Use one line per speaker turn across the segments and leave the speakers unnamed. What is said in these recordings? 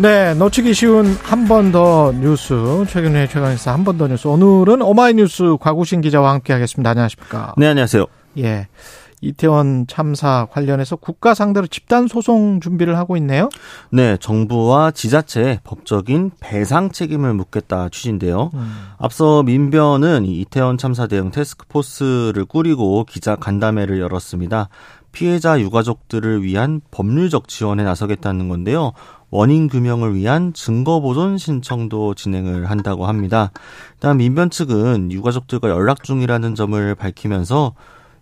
네, 놓치기 쉬운 한 번 더 뉴스, 최근에 최강에서 한 번 더 뉴스. 오늘은 오마이뉴스 과구신 기자와 함께 하겠습니다. 안녕하십니까?
네, 안녕하세요.
예. 이태원 참사 관련해서 국가 상대로 집단 소송 준비를 하고 있네요.
네, 정부와 지자체의 법적인 배상 책임을 묻겠다 취지인데요. 음. 앞서 민변은 이태원 참사 대응 테스크포스를 꾸리고 기자 간담회를 열었습니다. 피해자 유가족들을 위한 법률적 지원에 나서겠다는 건데요. 원인 규명을 위한 증거 보존 신청도 진행을 한다고 합니다. 일단 민변 측은 유가족들과 연락 중이라는 점을 밝히면서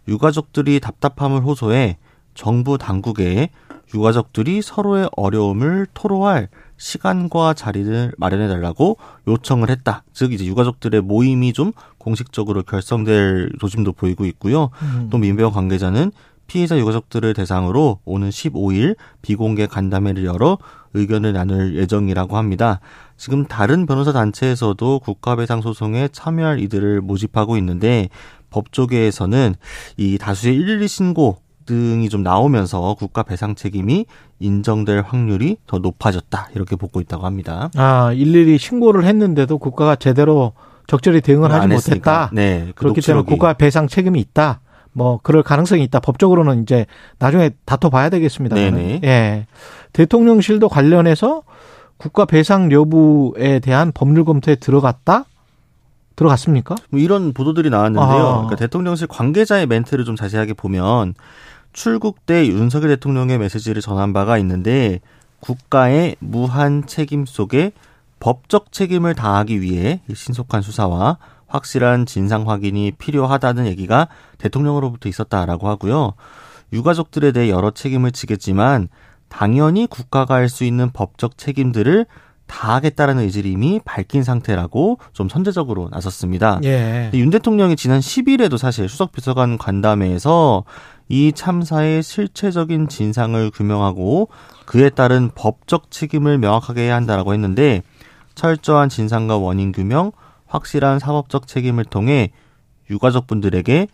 유가족들이 답답함을 호소해 정부 당국에 유가족들이 서로의 어려움을 토로할 시간과 자리를 마련해 달라고 요청을 했다. 즉 이제 유가족들의 모임이 좀 공식적으로 결성될 조짐도 보이고 있고요. 음. 또 민변 관계자는 피해자 유가족들을 대상으로 오는 15일 비공개 간담회를 열어 의견을 나눌 예정이라고 합니다. 지금 다른 변호사 단체에서도 국가배상 소송에 참여할 이들을 모집하고 있는데 법조계에서는 이 다수의 112 신고 등이 좀 나오면서 국가 배상 책임이 인정될 확률이 더 높아졌다 이렇게 보고 있다고 합니다.
아 일일이 신고를 했는데도 국가가 제대로 적절히 대응을 하지 못했다. 네, 그 그렇기 때문에 국가 배상 책임이 있다. 뭐 그럴 가능성이 있다. 법적으로는 이제 나중에 다퉈봐야 되겠습니다. 네네. 예. 대통령실도 관련해서 국가 배상 여부에 대한 법률 검토에 들어갔다? 들어갔습니까?
뭐 이런 보도들이 나왔는데요. 아. 그러니까 대통령실 관계자의 멘트를 좀 자세하게 보면 출국 때 윤석열 대통령의 메시지를 전한 바가 있는데 국가의 무한 책임 속에 법적 책임을 다하기 위해 신속한 수사와 확실한 진상 확인이 필요하다는 얘기가 대통령으로부터 있었다라고 하고요. 유가족들에 대해 여러 책임을 지겠지만 당연히 국가가 할 수 있는 법적 책임들을 다하겠다라는 의지를 이미 밝힌 상태라고 좀 선제적으로 나섰습니다. 예. 윤 대통령이 지난 10일에도 사실 수석 비서관 간담회에서 이 참사의 실체적인 진상을 규명하고 그에 따른 법적 책임을 명확하게 해야 한다라고 했는데 철저한 진상과 원인 규명, 확실한 사법적 책임을 통해 유가족분들에게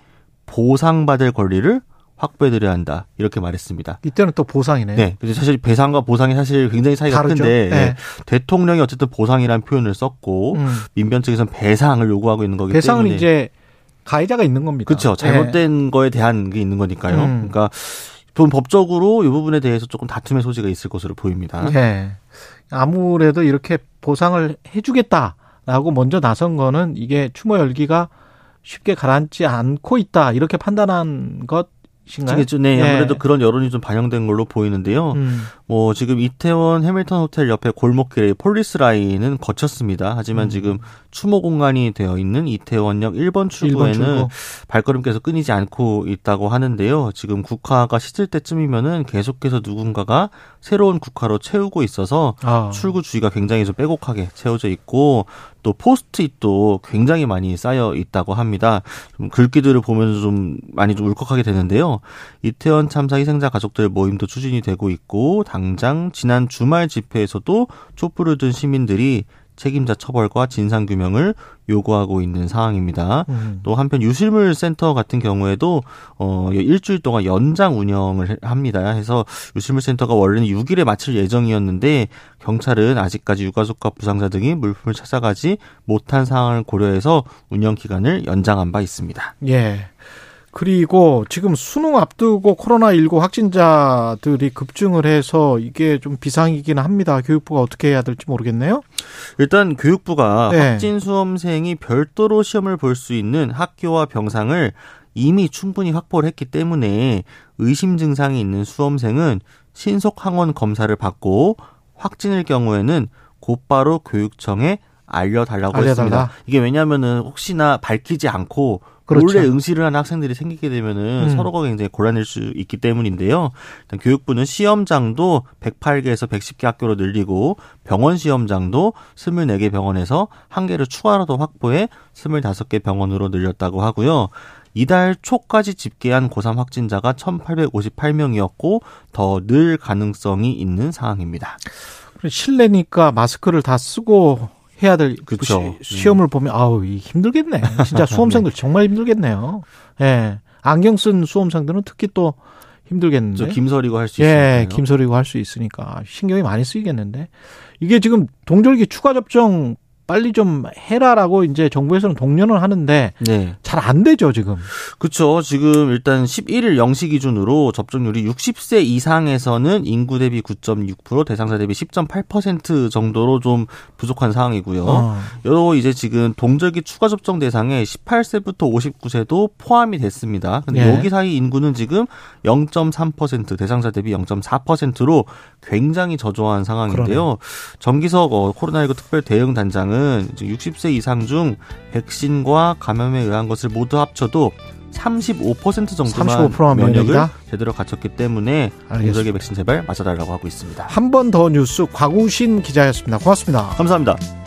보상받을 권리를 확보해드려야 한다 이렇게 말했습니다.
이때는 또 보상이네요.
네, 그래서 사실 배상과 보상이 사실 굉장히 차이가 다르죠? 큰데 네. 네. 대통령이 어쨌든 보상이라는 표현을 썼고 음. 민변 측에서는 배상을 요구하고 있는 거기
배상은
때문에
배상은 이제 가해자가 있는 겁니다.
그렇죠. 잘못된 네. 거에 대한 게 있는 거니까요. 음. 그러니까 본 법적으로 이 부분에 대해서 조금 다툼의 소지가 있을 것으로 보입니다.
네. 아무래도 이렇게 보상을 해주겠다. 라고 먼저 나선 거는 이게 추모 열기가 쉽게 가라앉지 않고 있다. 이렇게 판단한
것인가요? 네, 아무래도 네. 그런 여론이 좀 반영된 걸로 보이는데요. 음. 뭐 지금 이태원 해밀턴 호텔 옆에 골목길에 폴리스 라인은 걷혔습니다. 하지만 음. 지금 추모 공간이 되어 있는 이태원역 1번 출구에는 1번 출구. 발걸음께서 끊이지 않고 있다고 하는데요. 지금 국화가 시들 때쯤이면은 계속해서 누군가가 새로운 국화로 채우고 있어서 아. 출구 주위가 굉장히 좀 빼곡하게 채워져 있고 또 포스트잇도 굉장히 많이 쌓여 있다고 합니다. 좀 글귀들을 보면서 좀 많이 좀 울컥하게 되는데요. 이태원 참사 희생자 가족들 모임도 추진이 되고 있고 당장 지난 주말 집회에서도 촛불을 든 시민들이 책임자 처벌과 진상 규명을 요구하고 있는 상황입니다. 음. 또 한편 유실물 센터 같은 경우에도 어 일주일 동안 연장 운영을 합니다. 해서 유실물 센터가 원래는 6일에 마칠 예정이었는데 경찰은 아직까지 유가족과 부상자 등이 물품을 찾아가지 못한 상황을 고려해서 운영 기간을 연장한 바 있습니다.
예. 그리고 지금 수능 앞두고 코로나19 확진자들이 급증을 해서 이게 좀 비상이긴 합니다. 교육부가 어떻게 해야 될지 모르겠네요.
일단 교육부가 네. 확진 수험생이 별도로 시험을 볼 수 있는 학교와 병상을 이미 충분히 확보를 했기 때문에 의심 증상이 있는 수험생은 신속 항원 검사를 받고 확진일 경우에는 곧바로 교육청에 알려달라고 알려달라. 했습니다. 이게 왜냐하면은 혹시나 밝히지 않고 그렇죠. 몰래 응시를 하는 학생들이 생기게 되면은 음. 서로가 굉장히 곤란할 수 있기 때문인데요. 일단 교육부는 시험장도 108개에서 110개 학교로 늘리고 병원 시험장도 24개 병원에서 한 개를 추가로 더 확보해 25개 병원으로 늘렸다고 하고요. 이달 초까지 집계한 고3 확진자가 1,858명이었고 더 늘 가능성이 있는 상황입니다.
실내니까 마스크를 다 쓰고 해야 될 그쵸. 시, 험을 보면 아우 힘들겠네. 진짜 수험생들 네. 정말 힘들겠네요. 예. 안경 쓴 수험생들은 특히 또 힘들겠는데.
김서리고 할 수
있어요. 예, 김서리고 할 수 있으니까 신경이 많이 쓰이겠는데. 이게 지금 동절기 추가 접종 빨리 좀 해라라고 이제 정부에서는 독려는 하는데 네. 잘안 되죠 지금.
그렇죠. 지금 일단 11일 0시 기준으로 접종률이 60세 이상에서는 인구 대비 9.6% 대상자 대비 10.8% 정도로 좀 부족한 상황이고요. 어. 여러 이제 지금 동절기 추가 접종 대상에 18세부터 59세도 포함이 됐습니다. 근데 예. 여기 사이 인구는 지금 0.3% 대상자 대비 0.4%로 굉장히 저조한 상황인데요. 그러네. 정기석 어, 코로나19 특별 대응 단장은 경우는 60세 이상 중 백신과 감염에 의한 것을 모두 합쳐도 35% 정도만 35%만 면역을 면역이다? 제대로 갖췄기 때문에 공적의 백신 제발 맞아달라고 하고 있습니다.
한 번 더 뉴스 곽우신 기자였습니다. 고맙습니다.
감사합니다.